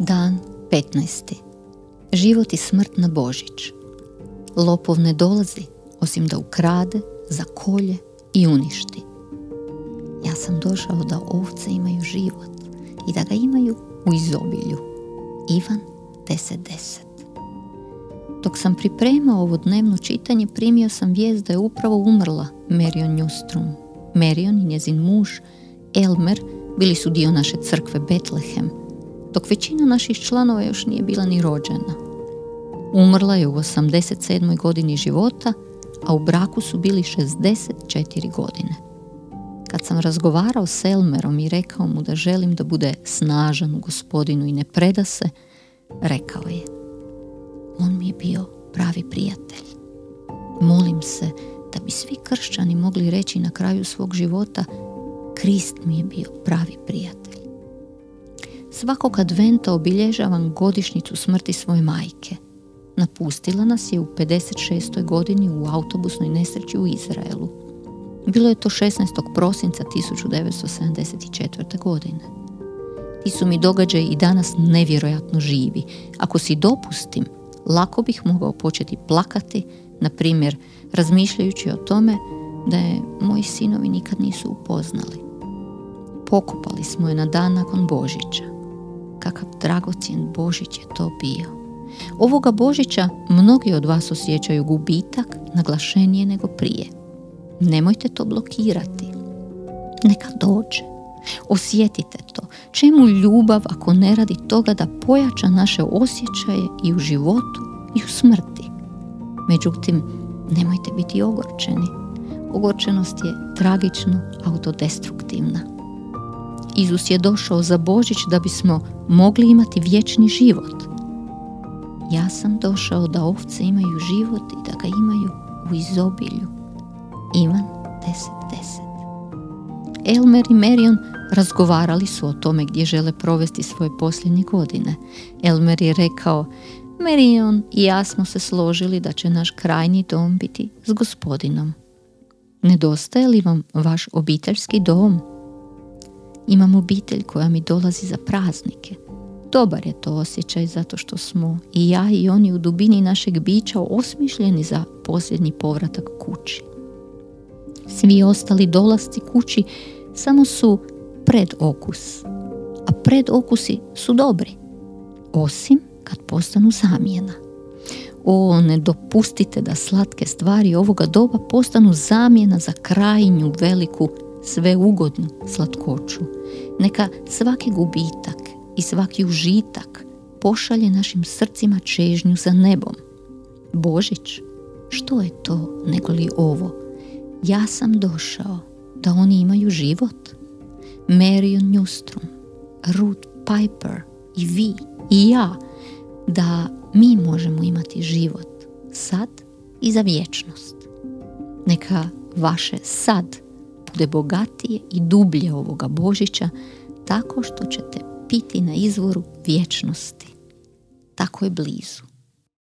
Dan 15. Život i smrt na Božić. Lopov ne dolazi osim da ukrade, zakolje i uništi. Ja sam došao da ovce imaju život i da ga imaju u izobilju. Ivan 10.10 Dok sam pripremao ovo dnevno čitanje, primio sam vijest da je upravo umrla Marion Njustrum. Marion i njezin muž, Elmer, bili su dio naše crkve Betlehem, dok većina naših članova još nije bila ni rođena. Umrla je u 87. godini života, a u braku su bili 64 godine. Kad sam razgovarao s Elmerom i rekao mu da želim da bude snažan u gospodinu i ne preda se, rekao je On mi je bio pravi prijatelj. Molim se da bi svi kršćani mogli reći na kraju svog života Krist mi je bio pravi prijatelj. Svakog adventa obilježavam godišnjicu smrti svoje majke. Napustila nas je u 56. godini u autobusnoj nesreći u Izraelu. Bilo je to 16. prosinca 1974. godine. Ti su mi događaji i danas nevjerojatno živi. Ako si dopustim, lako bih mogao početi plakati, na primjer, razmišljajući o tome da je moji sinovi nikad nisu upoznali. Pokopali smo je na dan nakon Božića. Kakav dragocjen Božić je to bio. Ovoga Božića mnogi od vas osjećaju gubitak naglašenije nego prije. Nemojte to blokirati. Neka dođe. Osjetite to. Čemu ljubav ako ne radi toga da pojača naše osjećaje i u životu i u smrti? Međutim, nemojte biti ogorčeni. Ogorčenost je tragično autodestruktivna. Izus je došao za Božić da bismo mogli imati vječni život. Ja sam došao da ovce imaju život i da ga imaju u izobilju. Ivan 10.10 Elmer i Marion razgovarali su o tome gdje žele provesti svoje posljednje godine. Elmer je rekao, Marion i ja smo se složili da će naš krajnji dom biti s gospodinom. Nedostaje li vam vaš obiteljski dom? Imam obitelj koja mi dolazi za praznike. Dobar je to osjećaj zato što smo i ja i oni u dubini našeg bića osmišljeni za posljednji povratak kući. Svi ostali dolasci kući samo su predokus, a predokusi su dobri, osim kad postanu zamjena. O, ne dopustite da slatke stvari ovoga doba postanu zamjena za krajnju veliku sveugodnu slatkoću. Neka svaki gubitak i svaki užitak pošalje našim srcima čežnju za nebom. Božić, što je to nego li ovo? Ja sam došao da oni imaju život. Marion Njustrom, Ruth Piper i vi i ja da mi možemo imati život sad i za vječnost. Neka vaše sad bude bogatije i dublje ovoga Božića tako što ćete piti na izvoru vječnosti. Tako je blizu.